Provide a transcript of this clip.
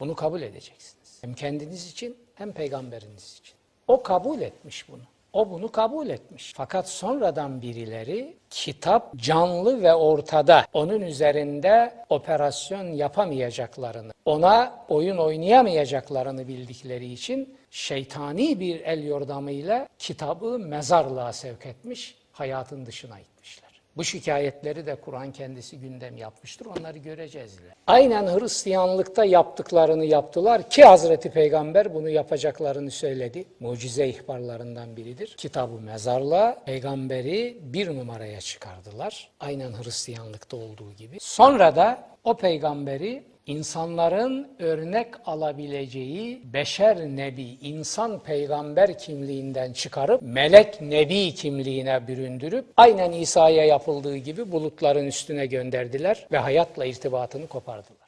Bunu kabul edeceksiniz. Hem kendiniz için hem peygamberiniz için. O kabul etmiş bunu. O bunu kabul etmiş. Fakat sonradan birileri kitap canlı ve ortada onun üzerinde operasyon yapamayacaklarını, ona oyun oynayamayacaklarını bildikleri için şeytani bir el yordamıyla kitabı mezarlığa sevk etmiş, hayatın dışına itmişler. Bu şikayetleri de Kur'an kendisi gündem yapmıştır. Onları göreceğiz. ileride. Aynen Hristiyanlıkta yaptıklarını yaptılar ki Hazreti Peygamber bunu yapacaklarını söyledi. Mucize ihbarlarından biridir. Kitabı mezarla peygamberi bir numaraya çıkardılar. Aynen Hristiyanlıkta olduğu gibi. Sonra da o peygamberi insanların örnek alabileceği beşer nebi, insan peygamber kimliğinden çıkarıp melek nebi kimliğine büründürüp aynen İsa'ya yapıldığı gibi bulutların üstüne gönderdiler ve hayatla irtibatını kopardılar.